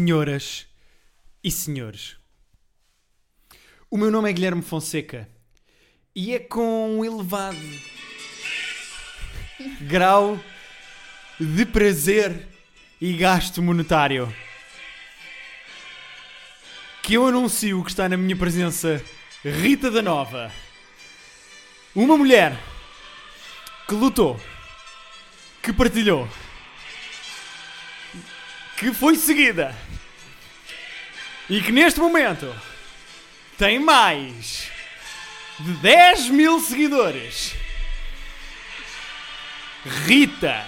senhoras e senhores. O meu nome é Guilherme Fonseca e é com um elevado grau de prazer e gasto monetário que eu anuncio que está na minha presença Rita da Nova, uma mulher que lutou, que partilhou, que foi seguida e que neste momento tem mais de 10 mil seguidores. Rita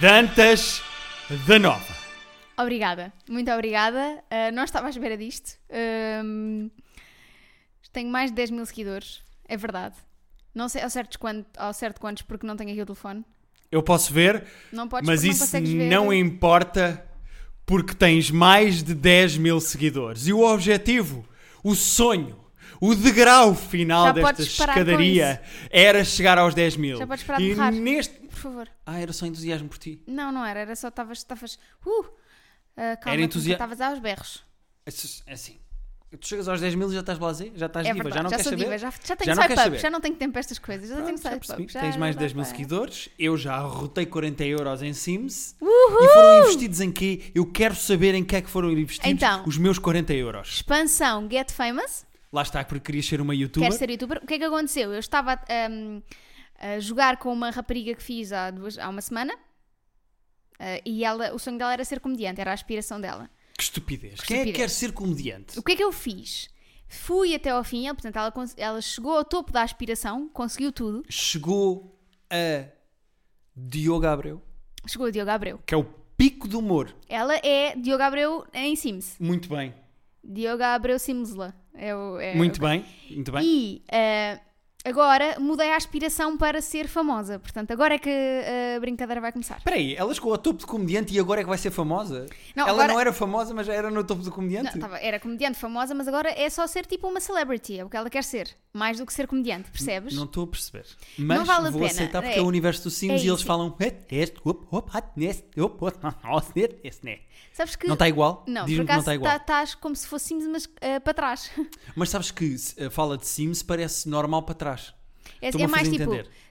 Dantas da Nova. Obrigada, muito obrigada. Uh, não estava à espera disto. Um, tenho mais de 10 mil seguidores, é verdade. Não sei ao certo, quanto, ao certo quantos, porque não tenho aqui o telefone. Eu posso ver, Não podes, mas não isso consegues ver. não importa porque tens mais de 10 mil seguidores. E o objetivo, o sonho, o degrau final Já desta escadaria era chegar aos 10 mil. Já podes parar de e berrar. neste. Por favor. Ah, era só entusiasmo por ti. Não, não era, era só estavas. estavas uh, uh, calma, estavas aos berros. É assim. Tu chegas aos 10 mil e já estás blasé? Já estás É diva? verdade, Já não já, queres saber? diva, já, já Já tenho não queres swipe up, saber? já não tenho tempo para estas coisas. Já tenho Pronto, já swipe percebi. up. já Tens mais de dá 10 mil seguidores. Eu já arrotei 40 euros em Sims. Uhul! E foram investidos em quê? Eu quero saber em que é que foram investidos Então. os meus 40 euros. Expansão Get Famous. Lá está, porque querias ser uma youtuber. Quero ser youtuber. O que é que aconteceu? Eu estava um, a jogar com uma rapariga que fiz há, duas, há uma semana. uh, e ela, o sonho dela era ser comediante, era a aspiração dela. Que estupidez. Que Quem é que estupidez. quer ser comediante? O que é que eu fiz? Fui até ao fim, ela, portanto, ela, cons- ela chegou ao topo da aspiração, conseguiu tudo. Chegou a Diogo Abreu, Chegou a Diogo Abreu. que é o pico do humor. Ela é Diogo Abreu em Sims. Muito bem. Diogo Abreu Simsla. É o, é Muito o- bem. Muito bem. E eh, agora mudei a aspiração para ser famosa. Portanto, agora é que a brincadeira vai começar. Espera aí, ela chegou ao topo de comediante e agora é que vai ser famosa? Não, ela agora- não era famosa, mas já era no topo do comediante? Não, tava- era comediante famosa, mas agora é só ser tipo uma celebrity. É o que ela quer ser. Mais do que ser comediante, percebes? Não estou a perceber. Mas vale a vou pena. aceitar porque É- é o universo do Sims é e eles falam. "Eh, não, este, este, né." Sabes que. Não está igual? Não, por não acaso está igual. tá- estás como se fosse Sims, mas eh, para trás. Mas sabes que a fala de Sims parece normal para trás. É, Estou-me é mais tipo.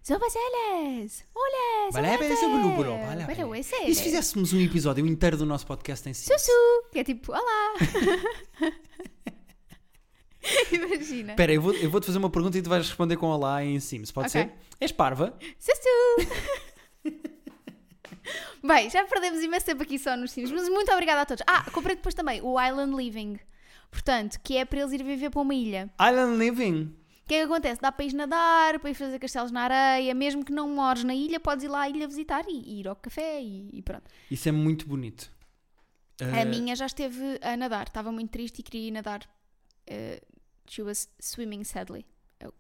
Sobas elas! Olha! Vale pena esse blu-blu, vale a Olha, pena. esse E se fizéssemos um episódio inteiro do nosso podcast em Sims? Sussu! Que é tipo, olá! Imagina. Espera, eu vou- eu vou-te fazer uma pergunta e tu vais responder com olá em Sims. Pode Ok. ser? És parva? Sussu! Bem, já perdemos imenso tempo aqui só nos Sims, mas muito obrigada a todos. Ah, comprei depois também o Island Living. Portanto, que é para eles ir viver para uma ilha. Island Living. O que é que acontece? Dá para ir nadar, para ir fazer castelos na areia, mesmo que não mores na ilha, podes ir lá à ilha visitar e, e ir ao café e, e pronto. Isso é muito bonito. A Ah, minha já esteve a nadar, estava muito triste e queria ir nadar. Uh, she was swimming sadly. Eu-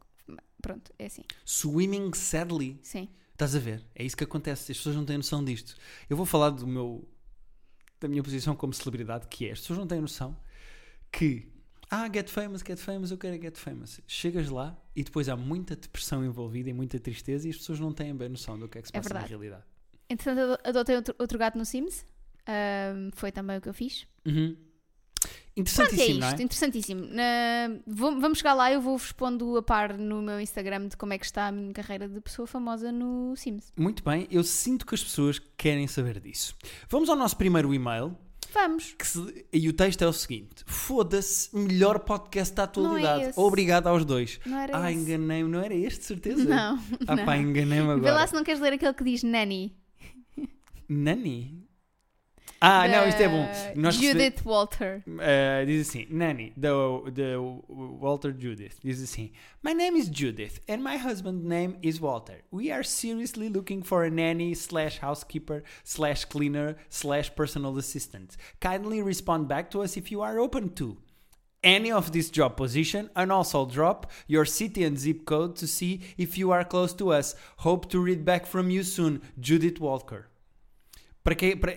pronto, é assim. Swimming sadly. Sim. Estás a ver? É isso que acontece. As pessoas não têm noção disto. Eu vou falar do meu, da minha posição como celebridade, que é as pessoas não têm noção que ah, get famous, get famous, eu quero get famous. Chegas lá e depois há muita depressão envolvida e muita tristeza e as pessoas não têm bem noção do que é que se É passa na verdade. realidade. Entretanto, ado- adotei outro, outro gato no Sims. Um, foi também o que eu fiz. Uhum. Pronto, é Interessantíssimo, não isto, é? interessantíssimo. Na- vou- vamos chegar lá, eu vou respondo a par no meu Instagram de como é que está a minha carreira de pessoa famosa no Sims. Muito bem, eu sinto que as pessoas querem saber disso. Vamos ao nosso primeiro e-mail. Vamos! se- e o texto é o seguinte: Foda-se, melhor podcast da atualidade. Não é. Obrigado aos dois. Não era Ah, enganei-me, não era este, certeza? Não, Ah, não. pá, enganei-me Vê agora. lá se não queres ler aquele que diz Nanny. Nani? Ah, não, isto é bom. Nós recebe- Judith Walter. Eh, diz assim, Nani, the, the Walter Judith, diz assim: My name is Judith and my husband's name is Walter. We are seriously looking for a nanny slash housekeeper slash cleaner slash personal assistant. Kindly respond back to us if you are open to any of this job position and also drop your city and zip code to see if you are close to us. Hope to read back from you soon, Judith Walker. Para quê? Para...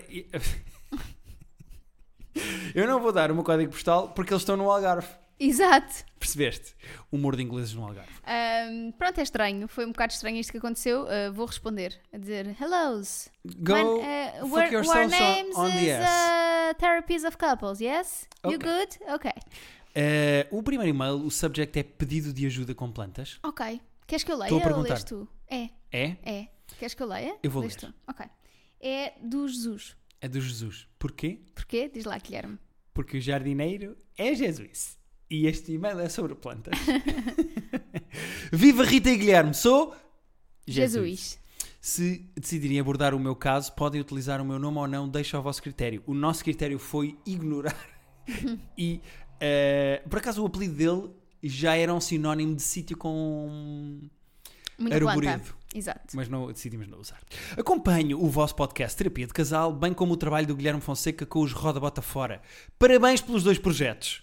Eu não vou dar o meu código postal porque eles estão no Algarve. Exato. Percebeste? Humor de ingleses no Algarve. Ahm, pronto, é estranho. Foi um bocado estranho isto que aconteceu. Ah, vou responder. A dizer, hellos. Go My- uh, fuck we're on- names on the is uh, therapies of couples, yes? You Ok. good? Ok. Eh, o primeiro e-mail, o subject é pedido de ajuda com plantas. Ok. Queres que eu leia Estou a ou perguntar. lês tu? É, É? é. Queres que eu leia? Eu vou Lês ler. tu. Ok. É do Jesus. É do Jesus. Porquê? Porquê? Diz lá, Guilherme. Porque o jardineiro é Jesus. E este e-mail é sobre plantas. Viva Rita e Guilherme, sou Jesus. Se decidirem abordar o meu caso, podem utilizar o meu nome ou não, deixa ao vosso critério. O nosso critério foi ignorar. e, eh, por acaso, o apelido dele já era um sinónimo de sítio com Muita planta. Exato. Mas não, decidimos não usar. Acompanho o vosso podcast Terapia de Casal, bem como o trabalho do Guilherme Fonseca com os Roda Bota Fora. Parabéns pelos dois projetos.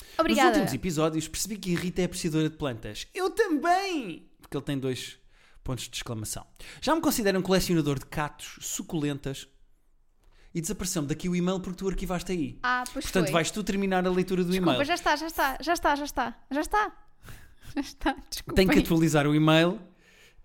Nos Obrigada. últimos episódios percebi que a Rita é apreciadora de plantas. Eu também! Porque ele tem dois pontos de exclamação. Já me considero um colecionador de catos, suculentas. E desapareceu-me daqui o e-mail porque tu arquivaste aí. Ah, pois Portanto, foi. vais tu terminar a leitura do Desculpa, e-mail. já está, já está, já está, já está. Já está. Já está. Desculpa. Tenho que atualizar o e-mail.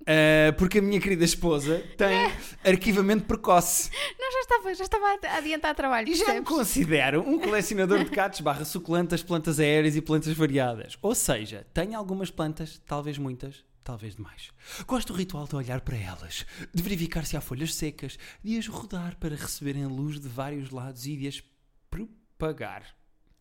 Ah, porque a minha querida esposa tem arquivamento precoce. Não, já estava, já estava a adiantar trabalho. E já me considero um colecionador de catos barra suculentas, plantas aéreas e plantas variadas. Ou seja, tenho algumas plantas, talvez muitas, talvez demais. Gosto do ritual de olhar para elas, de verificar se há folhas secas, de as rodar para receberem luz de vários lados e de as propagar.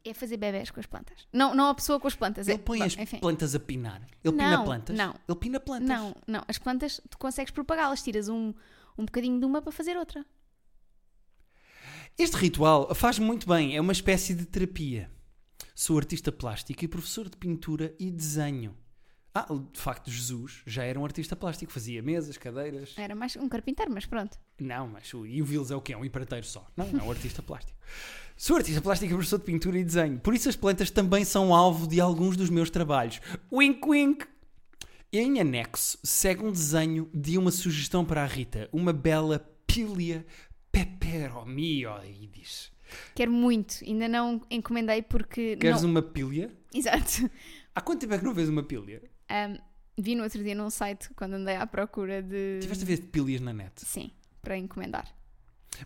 É fazer bebés com as plantas. Não, não a pessoa com as plantas. Ele é, põe as enfim. plantas a pinar. Ele pina Não, plantas? não. Ele pina plantas. Não, não. As plantas, tu consegues propagá-las. Tiras um, um bocadinho de uma para fazer outra. Este ritual faz muito bem, é uma espécie de terapia. Sou artista plástico e professor de pintura e desenho. Ah, de facto, Jesus já era um artista plástico, fazia mesas, cadeiras. Era mais um carpinteiro, mas pronto. Não, mas o, e o Vils é o quê? É um empreiteiro só. Não, é um artista plástico. Sou artista plástico e professor de pintura e desenho. Por isso as plantas também são alvo de alguns dos meus trabalhos. Wink, wink! Em anexo, segue um desenho de uma sugestão para a Rita. Uma bela Pilia peperomioides. Quero muito. Ainda não encomendei porque. Queres não... uma pilha? Exato. Há quanto tempo é que não vês uma pilha? Ahm, vi no outro dia num site quando andei à procura de. Tiveste a ver pilhas na net. Sim, para encomendar.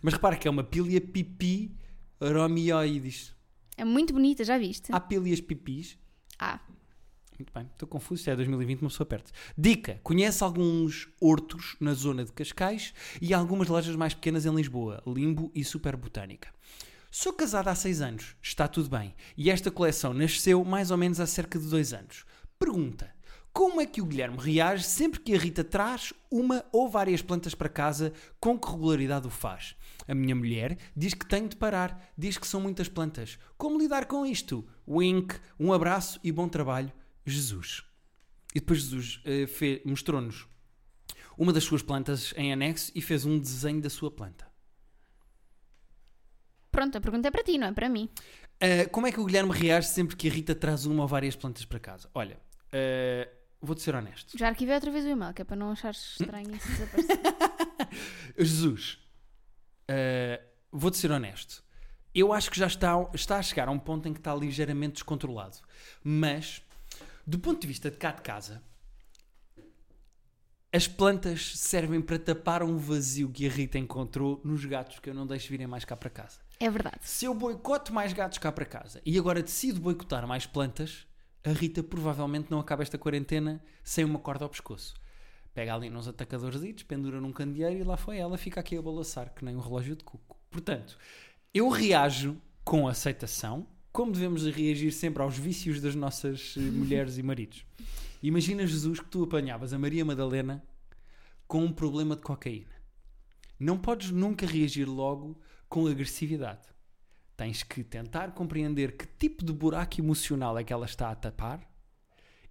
Mas repara que é uma pilha pipi romioides. É muito bonita, já viste? Há pilhas pipis? Ah, Muito bem, estou confuso, se é 2020, uma pessoa perde. Dica: conhece alguns hortos na zona de Cascais e algumas lojas mais pequenas em Lisboa, Limbo e Super Botânica. Sou casada há 6 anos, está tudo bem, e esta coleção nasceu mais ou menos há cerca de 2 anos. Pergunta: como é que o Guilherme reage sempre que a Rita traz uma ou várias plantas para casa, com que regularidade o faz? A minha mulher diz que tenho de parar, diz que são muitas plantas. Como lidar com isto? Wink, um abraço e bom trabalho, Jesus. E depois Jesus eh, mostrou-nos uma das suas plantas em anexo e fez um desenho da sua planta. pronto, a pergunta é para ti, não é para mim. Uh, como é que o Guilherme reage sempre que a Rita traz uma ou várias plantas para casa? Olha, uh, vou-te ser honesto. Já arquivei outra vez o e-mail, que é para não achares estranho isso desaparecer. Jesus, uh, vou-te ser honesto. Eu acho que já está, está a chegar a um ponto em que está ligeiramente descontrolado. Mas, do ponto de vista de cá de casa, as plantas servem para tapar um vazio que a Rita encontrou nos gatos que eu não deixo virem mais cá para casa. É verdade. Se eu boicoto mais gatos cá para casa e agora decido boicotar mais plantas, a Rita provavelmente não acaba esta quarentena sem uma corda ao pescoço. Pega ali nos atacadores pendura num candeeiro e lá foi ela, fica aqui a balançar, que nem um relógio de cuco. Portanto, eu reajo com aceitação, como devemos reagir sempre aos vícios das nossas eh, mulheres e maridos. Imagina, Jesus, que tu apanhavas a Maria Madalena com um problema de cocaína. Não podes nunca reagir logo com agressividade. Tens que tentar compreender que tipo de buraco emocional é que ela está a tapar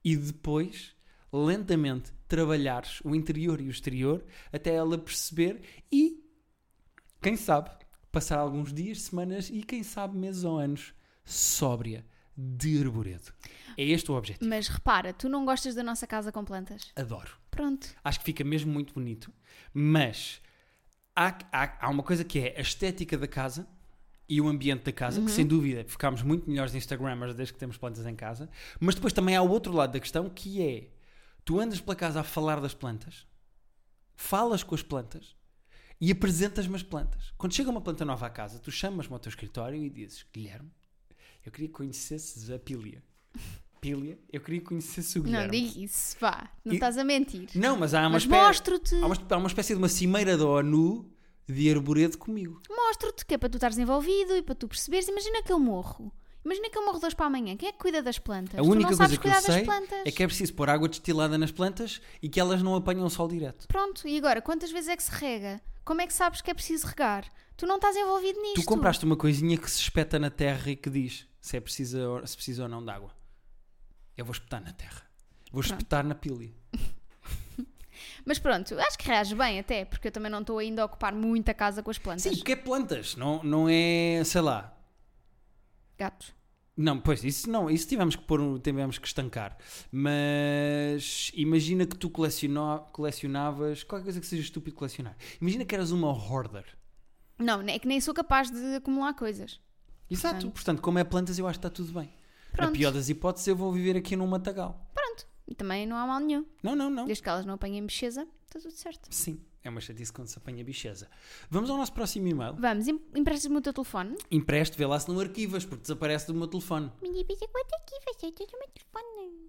e depois, lentamente, trabalhares o interior e o exterior até ela perceber e, quem sabe, passar alguns dias, semanas e, quem sabe, meses ou anos sóbria de arboredo. É este o objetivo. Mas repara, tu não gostas da nossa casa com plantas? Adoro. Pronto. Acho que fica mesmo muito bonito, mas há, há, há uma coisa que é a estética da casa e o ambiente da casa, que sem dúvida ficámos muito melhores Instagrammers desde que temos plantas em casa, mas depois também há o outro lado da questão que é tu andas pela casa a falar das plantas, falas com as plantas e apresentas-me as plantas. Quando chega uma planta nova à casa, tu chamas-me ao teu escritório e dizes: Guilherme, eu queria que conhecesses a Pília. Pília, eu queria que conhecesses o Não Guilherme. diga isso, vá. Não E- estás a mentir. Não, mas há uma, Mas espé- mostro-te. há uma, há uma espécie de uma cimeira da ONU de arboredo comigo. Mostro-te que é para tu estares envolvido e para tu perceberes. Imagina que eu morro. Imagina que eu morro de hoje para amanhã. Quem é que cuida das plantas? A única coisa que eu sei plantas. é que é preciso pôr água destilada nas plantas e que elas não apanham sol direto. Pronto, e agora, quantas vezes é que se rega? Como é que sabes que é preciso regar? Tu não estás envolvido nisto. Tu compraste uma coisinha que se espeta na terra e que diz se é precisa, ou- se precisa ou não de água. Eu vou espetar na terra. Vou Pronto. espetar na pília. Mas pronto, acho que reages bem até, porque eu também não estou ainda a ocupar muita casa com as plantas. Sim, porque é plantas, não, não é, sei lá. Gatos. Não, pois, isso não, isso tivemos que pôr, tivemos que estancar. Mas imagina que tu coleciona- colecionavas qualquer coisa que seja estúpido colecionar. Imagina que eras uma hoarder. Não, é que nem sou capaz de acumular coisas. Exato, Portanto. portanto, como é plantas, eu acho que está tudo bem. Na Pronto. pior das hipóteses, eu vou viver aqui num matagal. E também não há mal nenhum. Não, não, não. Desde que elas não apanhem bicheza, está tudo certo. Sim, é uma chatice quando se apanha bicheza. Vamos ao nosso próximo e-mail. Vamos, em- emprestas-me o teu telefone. Empreste, vê lá se não arquivas, porque desaparece do meu telefone. Minha bicha, quanto aqui vai ser o meu telefone?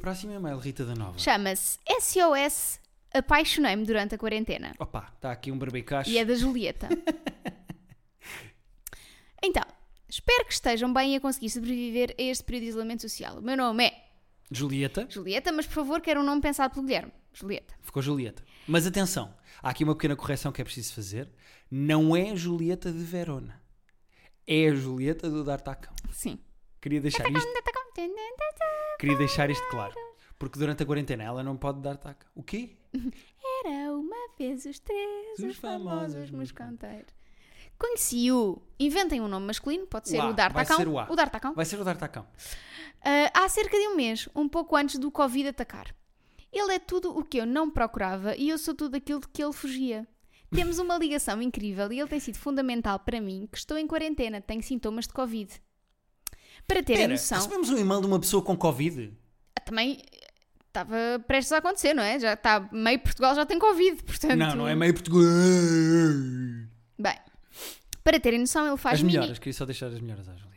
Próximo e-mail, Rita da Nova. Chama-se SOS Apaixonei-me durante a quarentena. Opa, está aqui um barbicacho. E é da Julieta. então, espero que estejam bem a conseguir sobreviver a este período de isolamento social. O meu nome é Julieta, Julieta, mas por favor, quero um nome pensado pelo Guilherme. Julieta. ficou Julieta. Mas atenção, há aqui uma pequena correção que é preciso fazer. Não é Julieta de Verona. É a Julieta do D'Artacão. Sim. Queria deixar isto, queria deixar isto claro. Porque durante a quarentena ela não pode dar taca. O quê? Era uma vez os três, Os os famosos famosos o. Inventem um nome masculino, pode ser O A, o D'Artacão. vai ser o A. O D'Artacão. Vai ser o D'Artacão. Ah, há cerca de um mês, um pouco antes do Covid atacar. Ele é tudo o que eu não procurava e eu sou tudo aquilo de que ele fugia. Temos uma ligação incrível e ele tem sido fundamental para mim, que estou em quarentena, tenho sintomas de Covid. Para terem Espera, noção, recebemos um e-mail de uma pessoa com Covid? também eh, estava prestes a acontecer, não é? Já está, meio Portugal já tem Covid, portanto... Não, não é meio português. Bem, para terem noção, ele faz As mini... melhoras, queria só deixar as melhoras à Julieta.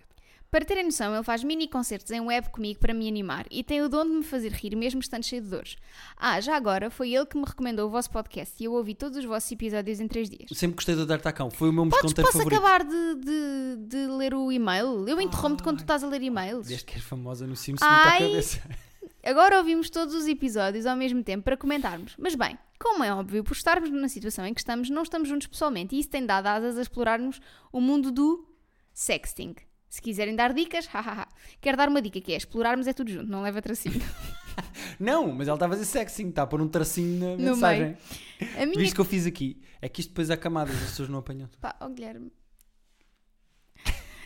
Para terem noção, ele faz mini concertos em web comigo para me animar e tem o dom de me fazer rir mesmo estando cheio de dores. Ah, já agora, foi ele que me recomendou o vosso podcast e eu ouvi todos os vossos episódios em três dias. Sempre gostei do D'Artacão. Foi o meu Podes, mosconteiro posso favorito. acabar de, de, de ler o e-mail? Eu interrompo-te quando tu estás a ler e-mails. Desde que és famosa no Sims, muito à Ai. cabeça. Agora ouvimos todos os episódios ao mesmo tempo para comentarmos. Mas bem, como é óbvio, por estarmos na situação em que estamos, não estamos juntos pessoalmente e isso tem dado asas a explorarmos o mundo do sexting. Se quiserem dar dicas, hahaha. Quero dar uma dica que é explorarmos é tudo junto, não leva tracinho. Não, mas ela está a fazer sexing, está a pôr um tracinho na No mensagem. A minha Visto que eu fiz aqui, é que isto depois há camadas, as pessoas não apanham. Pá, ó Guilherme.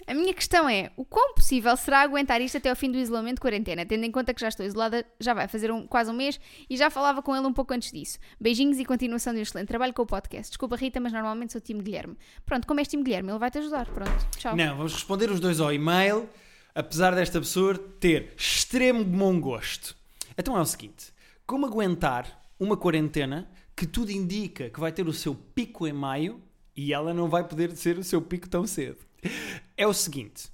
A minha questão é: o quão possível será aguentar isto até ao fim do isolamento de quarentena, tendo em conta que já estou isolada, já vai fazer um- quase um mês e já falava com ele um pouco antes disso. Beijinhos e continuação de um excelente trabalho com o podcast. Desculpa, Rita, mas normalmente sou time Guilherme. Pronto, como és time Guilherme, ele vai-te ajudar. Pronto, tchau. Não, vamos responder os dois ao e-mail, apesar desta pessoa ter extremo bom gosto. Então é o seguinte: como aguentar uma quarentena que tudo indica que vai ter o seu pico em maio e ela não vai poder ser o seu pico tão cedo? É o seguinte.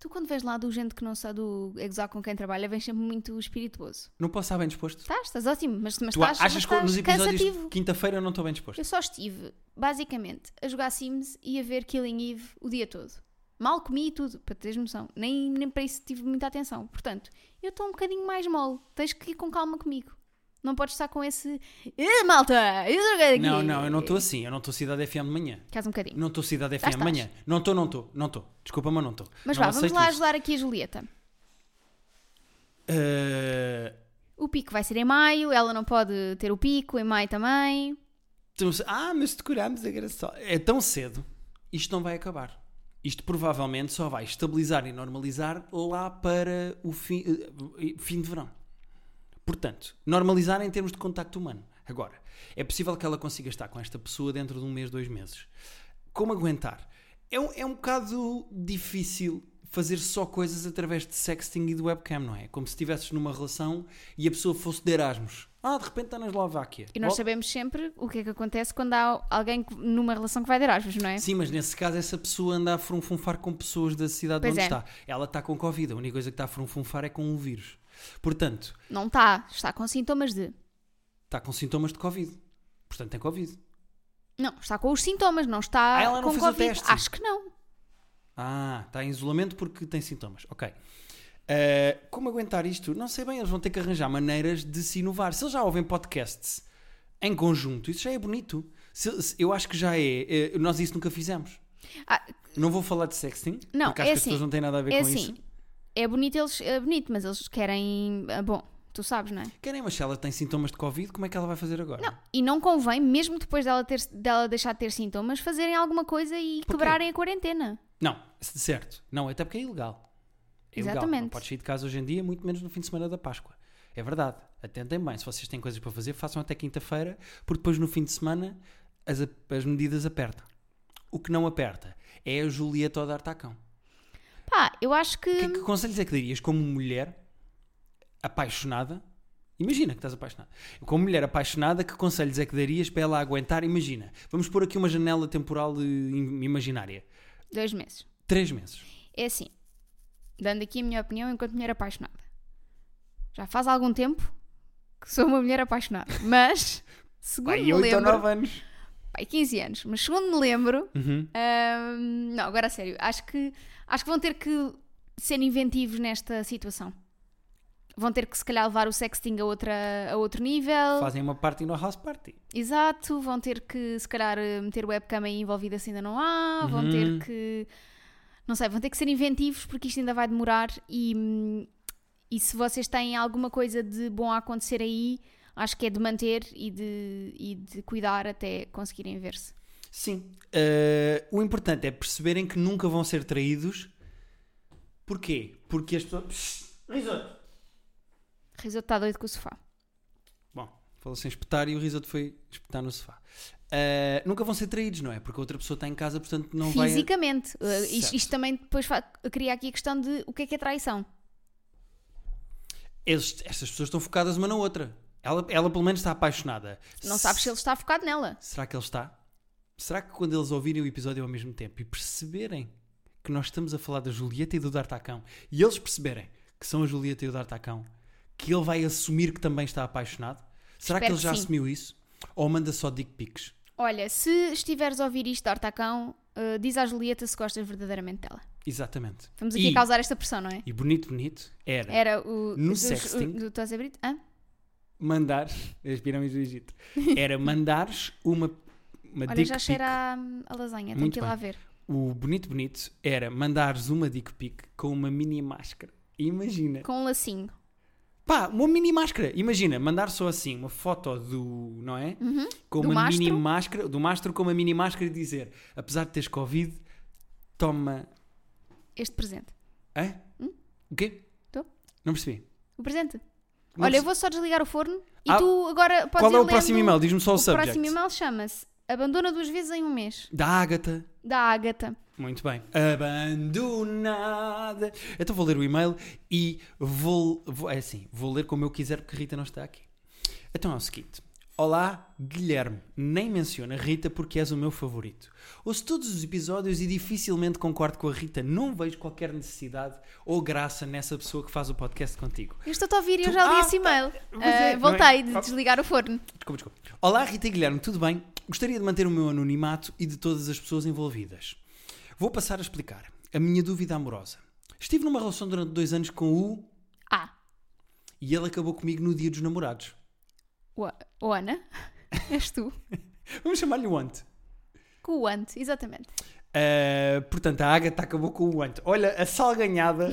Tu, quando vês lá do gente que não sabe do exar com quem trabalha, vens sempre muito espirituoso. Não posso estar bem disposto? Estás, estás ótimo, mas, mas tu estás, achas mas que nos episódios cansativo. de quinta-feira eu não estou bem disposto? Eu só estive, basicamente, a jogar Sims e a ver Killing Eve o dia todo. Mal comi e tudo, para teres noção. Nem, nem para isso tive muita atenção. Portanto, eu estou um bocadinho mais mole. Tens que ir com calma comigo. Não podes estar com esse. "Eh, malta! Joguei aqui. Não, não, eu não estou assim. Eu não estou Cidade FM de manhã. Queres um bocadinho. Não estou Cidade FM de manhã. Não estou, não estou, não estou. Desculpa, mas não estou. Mas não vá, vamos lá isso. ajudar aqui a Julieta. Eh, O pico vai ser em maio, ela não pode ter o pico, em maio também. Então, ah, mas decorámos a graça. É tão cedo. Isto não vai acabar. Isto provavelmente só vai estabilizar e normalizar lá para o fim, eh, fim de verão. Portanto, normalizar em termos de contacto humano. Agora, é possível que ela consiga estar com esta pessoa dentro de um mês, dois meses. Como aguentar? É um, é um bocado difícil fazer só coisas através de sexting e de webcam, não é? Como se estivesses numa relação e a pessoa fosse de Erasmus. Ah, de repente está na Eslováquia. E nós Volta- sabemos sempre o que é que acontece quando há alguém que- numa relação que vai de Erasmus, não é? Sim, mas nesse caso essa pessoa anda a frunfunfar com pessoas da cidade Pois onde é. está. Ela está com Covid, a única coisa que está a frunfunfar é com um vírus. Portanto, Não está. Está com sintomas de. está com sintomas de Covid. Portanto, tem Covid. Não, está com os sintomas, não está Ah, ela não com fez o Covid. teste? Acho que não. Ah, está em isolamento porque tem sintomas. Ok. Eh, como aguentar isto? Não sei bem, eles vão ter que arranjar maneiras de se inovar. Se eles já ouvem podcasts em conjunto, isso já é bonito. Se- se- eu acho que já é. eh, nós isso nunca fizemos. Ah, Não vou falar de sexting, Não, porque acho é que as assim, pessoas não têm nada a ver é com assim. isso. É bonito, eles, é bonito, mas eles querem. ah, Bom, tu sabes, não é? Querem, mas se ela tem sintomas de Covid, como é que ela vai fazer agora? Não, e não convém, mesmo depois dela, ter, dela deixar de ter sintomas, fazerem alguma coisa e Porquê? quebrarem a quarentena. Não, certo. Não, até porque é ilegal. É ilegal. Exatamente. Não podes sair de casa hoje em dia, muito menos no fim de semana da Páscoa. É verdade. Atentem bem. Se vocês têm coisas para fazer, façam até quinta-feira, porque depois no fim de semana as, as medidas apertam. O que não aperta é a Julieta ao dar tacão. Pá, eu acho que. Que, que conselhos é que darias como mulher apaixonada? Imagina que estás apaixonada. Como mulher apaixonada, que conselhos é que darias para ela aguentar? Imagina. Vamos pôr aqui uma janela temporal im- imaginária. Dois meses. Três meses. É assim, dando aqui a minha opinião enquanto mulher apaixonada. Já faz algum tempo que sou uma mulher apaixonada, mas segundo Pai, me 8 ou lembro, 9 anos. pai, 15 anos, mas segundo me lembro, Uhum. hum, não, agora a sério, acho que acho que vão ter que ser inventivos nesta situação. Vão ter que se calhar levar o sexting a, outra, a outro nível. Fazem uma party no house party. Exato, vão ter que se calhar eh, meter webcam aí envolvida se ainda não há, vão Uhum. ter que não sei, vão ter que ser inventivos porque isto ainda vai demorar e, e se vocês têm alguma coisa de bom a acontecer aí, acho que é de manter e de, e de cuidar até conseguirem ver-se. Sim. Eh, o importante é perceberem que nunca vão ser traídos. Porquê? Porque as pessoas. Risoto. Risoto está doido com o sofá. Bom, falou sem espetar e o risoto foi espetar no sofá. Eh, nunca vão ser traídos, não é? Porque a outra pessoa está em casa, portanto não vai. Fisicamente. Uh, isto, isto também depois cria aqui a questão de o que é que é traição. Estas pessoas estão focadas uma na outra. Ela, ela pelo menos está apaixonada. Não sabes se ele está focado nela. Será que ele está? Será que quando eles ouvirem o episódio ao mesmo tempo e perceberem que nós estamos a falar da Julieta e do D'Artacão e eles perceberem que são a Julieta e o D'Artacão, que ele vai assumir que também está apaixonado? Será que Espero ele já que sim. assumiu isso? Ou manda só dick pics? Olha, se estiveres a ouvir isto, Artacão, uh, diz à Julieta se gostas verdadeiramente dela. Exatamente. Vamos aqui e, a causar esta pressão, não é? e bonito, bonito, era Era o. No sexting. Do, do Estás a abrir? Hã? mandar as pirâmides do Egito. Era mandares uma, uma Olha, já cheira a, a lasanha, tenho que ir lá bem. ver. O bonito, bonito era mandares uma dick pic com uma mini máscara. Imagina. Com um lacinho. Pá, uma mini máscara. Imagina, mandar só assim uma foto do. Não é? Com Do uma mastro. mini máscara. Do mastro com uma mini máscara e dizer: apesar de teres Covid, toma. Este presente. Hã? O quê? Hum? Tô. Não percebi. O presente. Não Olha, eu vou só desligar o forno e Ah, tu agora podes Qual é o lendo- próximo e-mail? Diz-me só o, O subject. próximo e-mail chama-se Abandona duas vezes em um mês. Da Ágata. Da Ágata. Muito bem. Abandonada. Então vou ler o e-mail e vou, vou. É assim, vou ler como eu quiser porque Rita não está aqui. Então é o seguinte. Olá, Guilherme. Nem menciona Rita porque és o meu favorito. Ouço todos os episódios e dificilmente concordo com a Rita. Não vejo qualquer necessidade ou graça nessa pessoa que faz o podcast contigo. Eu estou-te a ouvir e eu já li Ah, esse e-mail. Ah, é, não é? voltei de Ah. desligar o forno. Desculpa, desculpa. Olá, Rita e Guilherme, tudo bem? Gostaria de manter o meu anonimato e de todas as pessoas envolvidas. Vou passar a explicar a minha dúvida amorosa. Estive numa relação durante dois anos com o. Ah, e ele acabou comigo no dia dos namorados. O, Ana, és tu. Vamos chamar-lhe o Ante. Com o Ant, exatamente. Uh, portanto, a Agatha acabou com o Ante. Olha a salganhada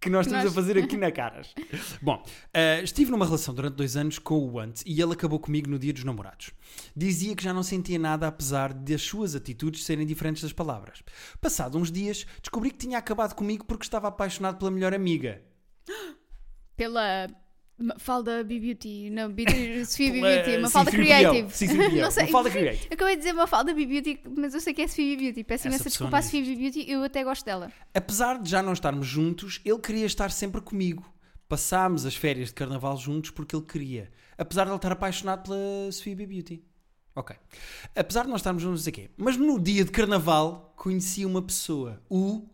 que nós estamos Nós- a fazer aqui na caras. Bom, uh, estive numa relação durante dois anos com o Ante e ele acabou comigo no dia dos namorados. Dizia que já não sentia nada apesar das suas atitudes serem diferentes das palavras. Passado uns dias, descobri que tinha acabado comigo porque estava apaixonado pela melhor amiga. Pela Mafalda B-Beauty, não, Beauty, Sofia B-Beauty, Sim, Fiel. Creative. Sim, sim, Fiel. não sei. Mafalda Creative. Acabei de dizer Mafalda B-Beauty, mas eu sei que é Sofia B-Beauty. Peço imensa desculpa à Sofia B-Beauty, eu até gosto dela. Apesar de já não estarmos juntos, ele queria estar sempre comigo. Passámos as férias de carnaval juntos porque ele queria. Apesar de ele estar apaixonado pela Sofia B Beauty. Ok. Apesar de nós estarmos juntos, não sei quê. Mas no dia de carnaval conheci uma pessoa, o,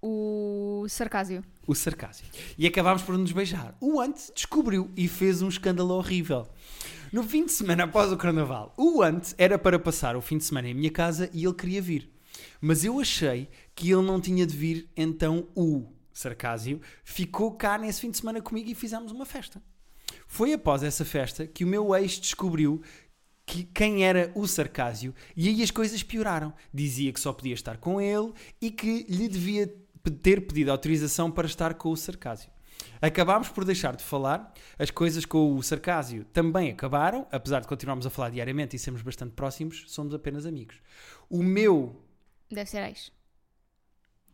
O Sarcásio. o Sarcásio. E acabámos por nos beijar. O Ant descobriu e fez um escândalo horrível. No fim de semana após o carnaval, o Ant era para passar o fim de semana em minha casa e ele queria vir. Mas eu achei que ele não tinha de vir, então o Sarcásio ficou cá nesse fim de semana comigo e fizemos uma festa. Foi após essa festa que o meu ex descobriu que quem era o Sarcásio e aí as coisas pioraram. Dizia que só podia estar com ele e que lhe devia ter pedido autorização para estar com o Sarcásio. Acabámos por deixar de falar, as coisas com o Sarcásio também acabaram, apesar de continuarmos a falar diariamente e sermos bastante próximos, somos apenas amigos. O meu Deve ser ex.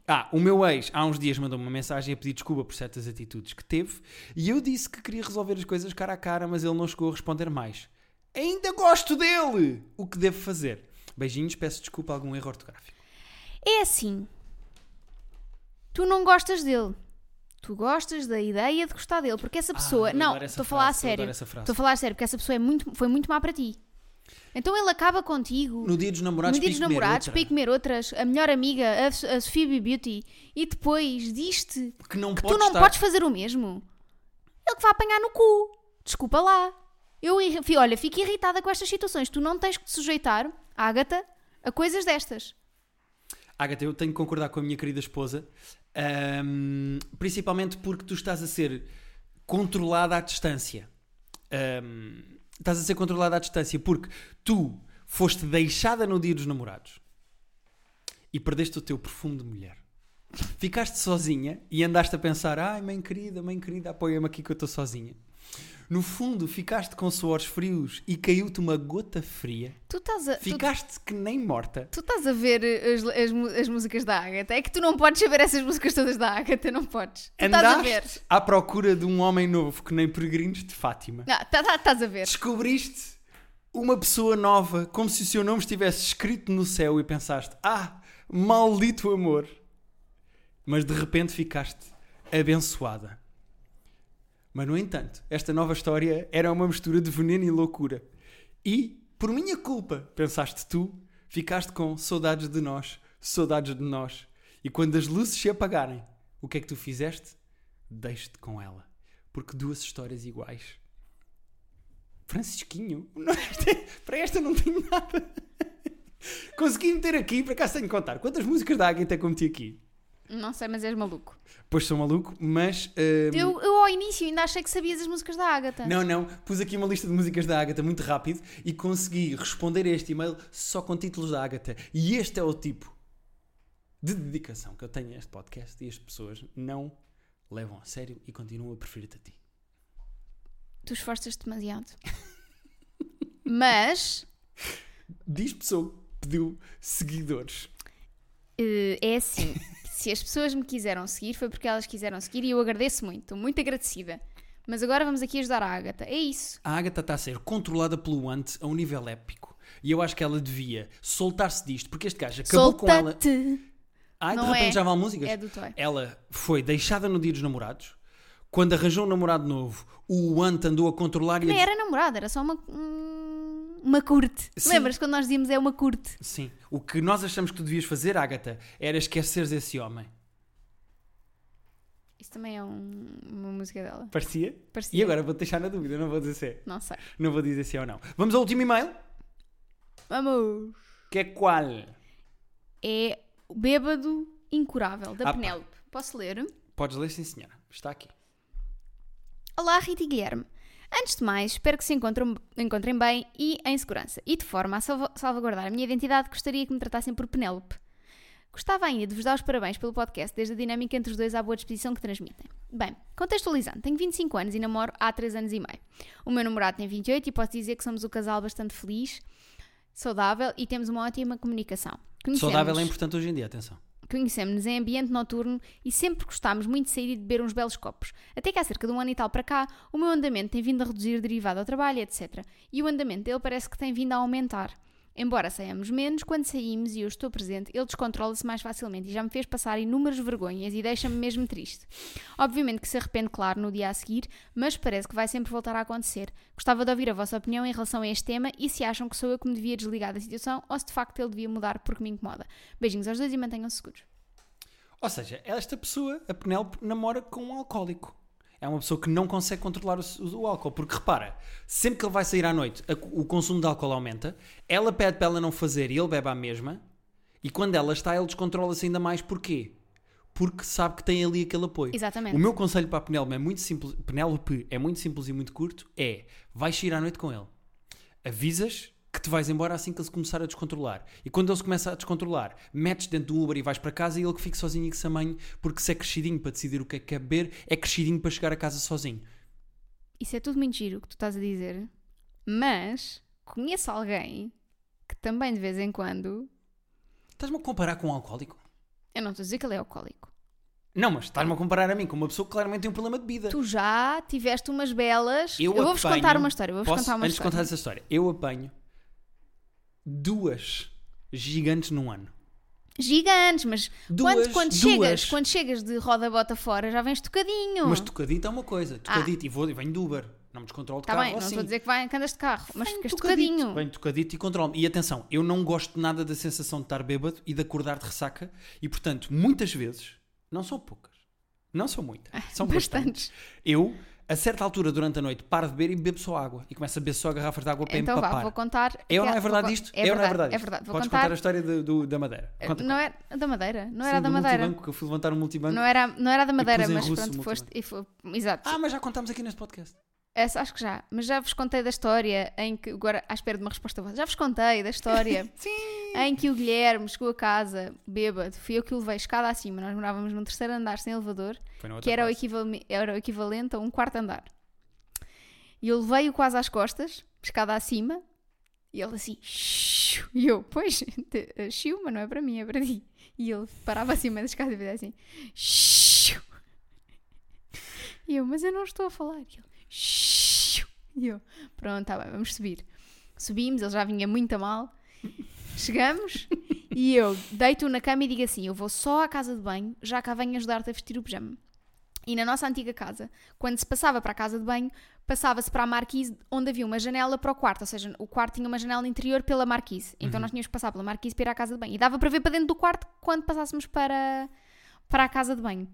ah, o meu ex há uns dias mandou-me uma mensagem a pedir desculpa por certas atitudes que teve e eu disse que queria resolver as coisas cara a cara, mas ele não chegou a responder mais. Ainda gosto dele! O que devo fazer? Beijinhos, peço desculpa a algum erro ortográfico. É assim. Tu não gostas dele. Tu gostas da ideia de gostar dele. Porque essa pessoa. Ah, não, estou a falar a sério. Estou a falar a sério, porque essa pessoa é muito, foi muito má para ti. Então ele acaba contigo. No dia dos namorados, no dia dos para ir comer namorados, para ir comer outras, a melhor amiga, a, a. Beauty, e depois diz-te que não que tu não estar... podes fazer o mesmo. Ele que vai apanhar no cu. Desculpa lá. Eu, olha, fico irritada com estas situações. Tu não tens que te sujeitar, Ágata, a coisas destas. Agatha, eu tenho que concordar com a minha querida esposa, ahm, principalmente porque tu estás a ser controlada à distância. Ahm, estás a ser controlada à distância porque tu foste deixada no dia dos namorados e perdeste o teu perfume de mulher. Ficaste sozinha e andaste a pensar: ai, mãe querida, mãe querida, apoia-me aqui que eu estou sozinha. No fundo, ficaste com suores frios e caiu-te uma gota fria. Tu estás a. tu- Ficaste que nem morta. Tu estás a ver as, as, mu- as músicas da Agatha. É que tu não podes saber essas músicas todas da Agatha, não podes. Tu estás a ver. Andaste à procura de um homem novo que nem peregrinos de Fátima. Não, tá- tá- estás a ver. Descobriste uma pessoa nova, como se o seu nome estivesse escrito no céu e pensaste: Ah, maldito amor. Mas de repente ficaste abençoada. Mas no entanto, esta nova história era uma mistura de veneno e loucura. E, por minha culpa, pensaste tu, ficaste com saudades de nós, saudades de nós. E quando as luzes se apagarem, o que é que tu fizeste? Deixe-te com ela. Porque duas histórias iguais. Francisquinho, para esta não tenho nada. Consegui meter aqui, acaso tenho que contar. Quantas músicas da Agatha é que eu meti aqui? Não sei, mas és maluco. Pois sou maluco, mas. hum, Eu, eu ao início ainda achei que sabias as músicas da Agatha. Não, não, pus aqui uma lista de músicas da Agatha muito rápido e consegui responder a este e-mail só com títulos da Agatha. E este é o tipo de dedicação que eu tenho a este podcast e as pessoas não levam a sério e continuam a preferir-te a ti. Tu esforças-te demasiado. Mas Diz pessoa que pediu seguidores. eh, é assim: se as pessoas me quiseram seguir, foi porque elas quiseram seguir e eu agradeço muito. Estou muito agradecida. Mas agora vamos aqui ajudar a Agatha. É isso. A Agatha está a ser controlada pelo Ant a um nível épico. E eu acho que ela devia soltar-se disto, porque este gajo acabou com ela. Ai, de Não repente é. já vão músicas. É do Toy. Ela foi deixada no dia dos namorados. Quando arranjou um namorado novo, o Ant andou a controlar e a Nem dizer- era namorada, era só uma, hum, uma curte. Sim. Lembras quando nós dizíamos é uma curte? Sim. O que nós achamos que tu devias fazer, Agatha, era esqueceres esse homem. Isso também é um- uma música dela. Parecia? Parecia. E agora vou-te deixar na dúvida, não vou dizer se é. Não sei. Não vou dizer se é ou não. Vamos ao último e-mail, Vamos! que é qual? É o Bêbado Incurável, da Ah. Penélope. Posso ler? Podes ler, sim, senhora. Está aqui. Olá, Rita e Guilherme. Antes de mais, espero que se encontrem, encontrem bem e em segurança. E de forma a salva- salvaguardar a minha identidade, gostaria que me tratassem por Penélope. Gostava ainda de vos dar os parabéns pelo podcast, desde a dinâmica entre os dois à boa disposição que transmitem. Bem, contextualizando, tenho 25 anos e namoro há 3 anos e meio. O meu namorado tem 28 e posso dizer que somos um casal bastante feliz, saudável e temos uma ótima comunicação. Conhecemos- Saudável é importante hoje em dia, atenção. Conhecemos-nos em ambiente noturno e sempre gostámos muito de sair e de beber uns belos copos. Até que há cerca de um ano e tal para cá, o meu andamento tem vindo a reduzir derivado ao trabalho, etc. E o andamento dele parece que tem vindo a aumentar. Embora saiamos menos, quando saímos e eu estou presente, ele descontrola-se mais facilmente e já me fez passar inúmeras vergonhas e deixa-me mesmo triste. Obviamente que se arrepende, claro, no dia a seguir, mas parece que vai sempre voltar a acontecer. Gostava de ouvir a vossa opinião em relação a este tema e se acham que sou eu que me devia desligar da situação ou se de facto ele devia mudar porque me incomoda. Beijinhos aos dois e mantenham-se seguros. Ou seja, esta pessoa, a Penélope, namora com um alcoólico. É uma pessoa que não consegue controlar o, o- álcool. Porque repara, sempre que ele vai sair à noite, a- o consumo de álcool aumenta. Ela pede para ela não fazer e ele bebe à mesma. E quando ela está, ele descontrola-se ainda mais. Porquê? Porque sabe que tem ali aquele apoio. Exatamente. O meu conselho para a Penélope é muito simples. Penélope é muito simples e muito curto. É, vais sair à noite com ele. Avisas que te vais embora assim que ele se começar a descontrolar. E quando ele se começa a descontrolar, metes dentro do Uber e vais para casa e ele que fica sozinho e que se amanhe, porque se é crescidinho para decidir o que é que quer beber, é crescidinho para chegar a casa sozinho. Isso é tudo giro o que tu estás a dizer, mas conheço alguém que também de vez em quando. Estás-me a comparar com um alcoólico? Eu não estou a dizer que ele é alcoólico. Não, mas estás-me a comparar a mim com uma pessoa que claramente tem um problema de vida. Tu já tiveste umas belas. Eu vou-vos apanho- contar uma história. Vou-vos contar uma antes de história. contar essa história, eu apanho duas gigantes num ano. Gigantes, mas Duas, quando, quando, chegas, quando chegas de roda-bota fora já vens tocadinho. Mas tocadito é uma coisa. Tocadito. E, vou, e venho do Uber. Não me descontrolo de Está carro Ah. Tá bem, não assim. estou a dizer que, vai, que andas de carro, mas Venho ficas tocadito. tocadinho. Venho tocadito e controlo E atenção, eu não gosto nada da sensação de estar bêbado e de acordar de ressaca. E portanto, muitas vezes, não são poucas, não são muitas, são bastantes. Bastantes. Eu, a certa altura durante a noite, paro de beber e bebo só água. E começo a beber só garrafas de água para Então vá, empapar. vou contar. É ou não é verdade isto? É, ou não é verdade, é verdade. Vou Podes contar. a história do, do- da Madeira. Conta, Não é da Madeira, não Sim, era da Madeira. multibanco, que eu fui levantar um multibanco. Não era, não era da Madeira, mas pronto, foste. E foi, exato. Ah, mas já contámos aqui neste podcast. Essa, acho que já. Mas já vos contei da história em que. Agora, à espera de uma resposta vossa. Já vos contei da história em que o Guilherme chegou a casa bêbado. Fui eu que o levei escada acima. Nós morávamos num terceiro andar sem elevador, que era o, era o equivalente a um quarto andar. E eu levei-o quase às costas, escada acima, e ele assim. "Xiu." E eu, pois, te- eh, xiu, mas não é para mim, é para ti. E ele parava acima da escada e fazia assim. "Xiu." E eu, mas eu não estou a falar. E ele, "Xiu." E eu, pronto, tá bem, vamos subir. Subimos, ele já vinha muito a mal. Chegamos e eu deito-o na cama e digo assim: Eu vou só à casa de banho, já cá venho ajudar-te a vestir o pijama. E na nossa antiga casa, quando se passava para a casa de banho, passava-se para a marquise, onde havia uma janela para o quarto. Ou seja, o quarto tinha uma janela interior pela marquise. Então nós tínhamos que passar pela marquise para ir à casa de banho. E dava para ver para dentro do quarto quando passássemos para, para a casa de banho.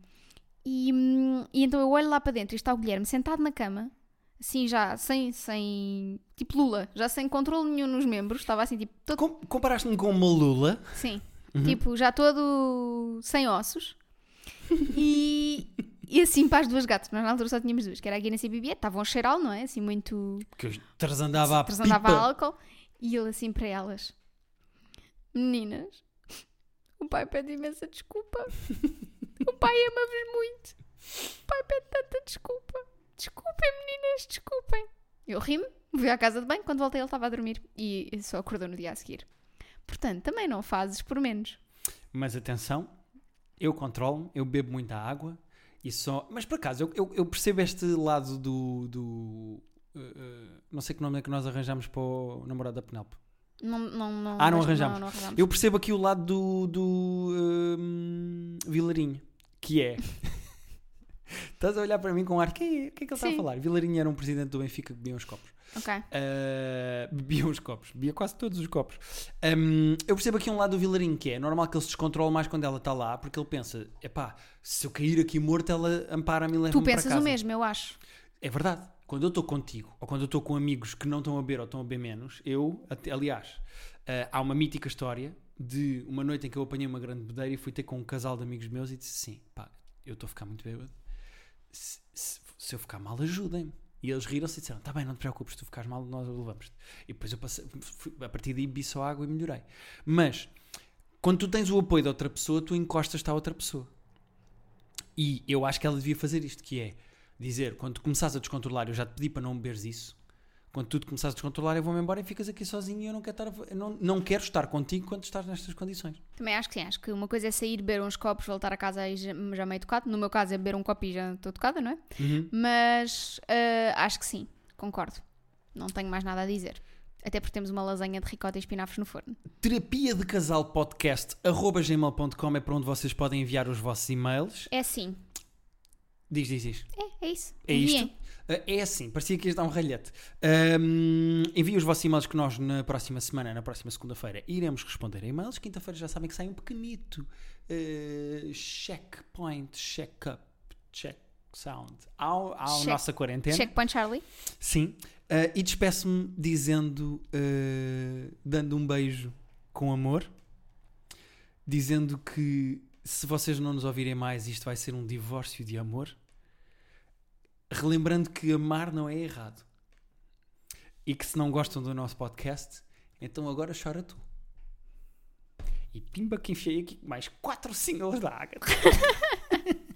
E, hum, e então eu olho lá para dentro e está o Guilherme sentado na cama, assim já sem, sem tipo Lula, já sem controle nenhum nos membros, estava assim tipo todo Com- Comparaste-me com uma Lula. Sim. Tipo, já todo sem ossos. E, e assim para as duas gatas. Nós na altura só tínhamos duas, que era a Guinness e a Bibi. Estavam a cheirá-lo, não é? Assim, muito. Que transandava a Transandava pipa. álcool. E ele assim para elas: Meninas, o pai pede imensa desculpa. O pai ama-vos muito. O pai pede tanta desculpa. Desculpem, meninas, desculpem. Eu ri-me, fui à casa de banho. Quando voltei, ele estava a dormir e só acordou no dia a seguir. Portanto, também não fazes por menos. Mas atenção, eu controlo, eu bebo muita água e só. Mas por acaso, eu, eu- eu percebo este lado do. do uh, não sei que nome é que nós arranjamos para o namorado da Penelope. Não, não, não, Ah, não arranjamos. Não, arranjamos. Eu percebo aqui o lado do. do hum, Vilarinho, que é. Estás a olhar para mim com ar. É? O que é que ele está a falar? Vilarinho era um presidente do Benfica que bebia uns copos. Ok. Uh, bebia uns copos, bebia quase todos os copos. Um, eu percebo aqui um lado do Vilarinho que é normal que ele se descontrole mais quando ela está lá, porque ele pensa: epá, se eu cair aqui morto, ela ampara-me e leva-me Tu pensas o mesmo, eu acho. É verdade. Quando eu estou contigo, ou quando eu estou com amigos que não estão a beber ou estão a beber menos, eu, aliás, uh, há uma mítica história de uma noite em que eu apanhei uma grande bebedeira e fui ter com um casal de amigos meus e disse assim: pá, eu estou a ficar muito bêbado. Se, se- se eu ficar mal, ajudem-me. E eles riram-se e disseram: tá bem, não te preocupes, tu ficares mal, nós levamos-te. E depois eu passei, a partir daí bebi só água e melhorei. Mas, quando tu tens o apoio de outra pessoa, tu encostas-te à outra pessoa. E eu acho que ela devia fazer isto, que é dizer, quando tu começares a descontrolar, eu já te pedi para não beberes isso, Quando tudo começares a descontrolar, eu vou-me embora e ficas aqui sozinho e eu não quero estar, eu não, não quero estar contigo quando estás nestas condições. Também acho que sim, acho que uma coisa é sair, beber uns copos, voltar a casa e já, já meio tocado. No meu caso é beber um copo e já estou tocada, não é? Mas eh, acho que sim, concordo. Não tenho mais nada a dizer. Até porque temos uma lasanha de ricota e espinafres no forno. Terapia de Casal Podcast, arroba gmail.com é para onde vocês podem enviar os vossos e-mails. É sim. Diz, diz, diz. É, é isso. É Enviem. isto? Uh, É assim, parecia que ias dar um ralhete. Um, enviem os vossos e-mails que nós na próxima semana, na próxima segunda-feira, iremos responder a e-mails. Quinta-feira já sabem que sai um pequenito uh, checkpoint, check-up, check sound ao, à Check- nossa quarentena. Checkpoint Charlie. Sim. Uh, e despeço-me dizendo, uh, dando um beijo com amor, dizendo que se vocês não nos ouvirem mais, isto vai ser um divórcio de amor. Relembrando que amar não é errado. E que se não gostam do nosso podcast, então agora chora tu. E pimba que enfiei aqui mais quatro singles da Agatha.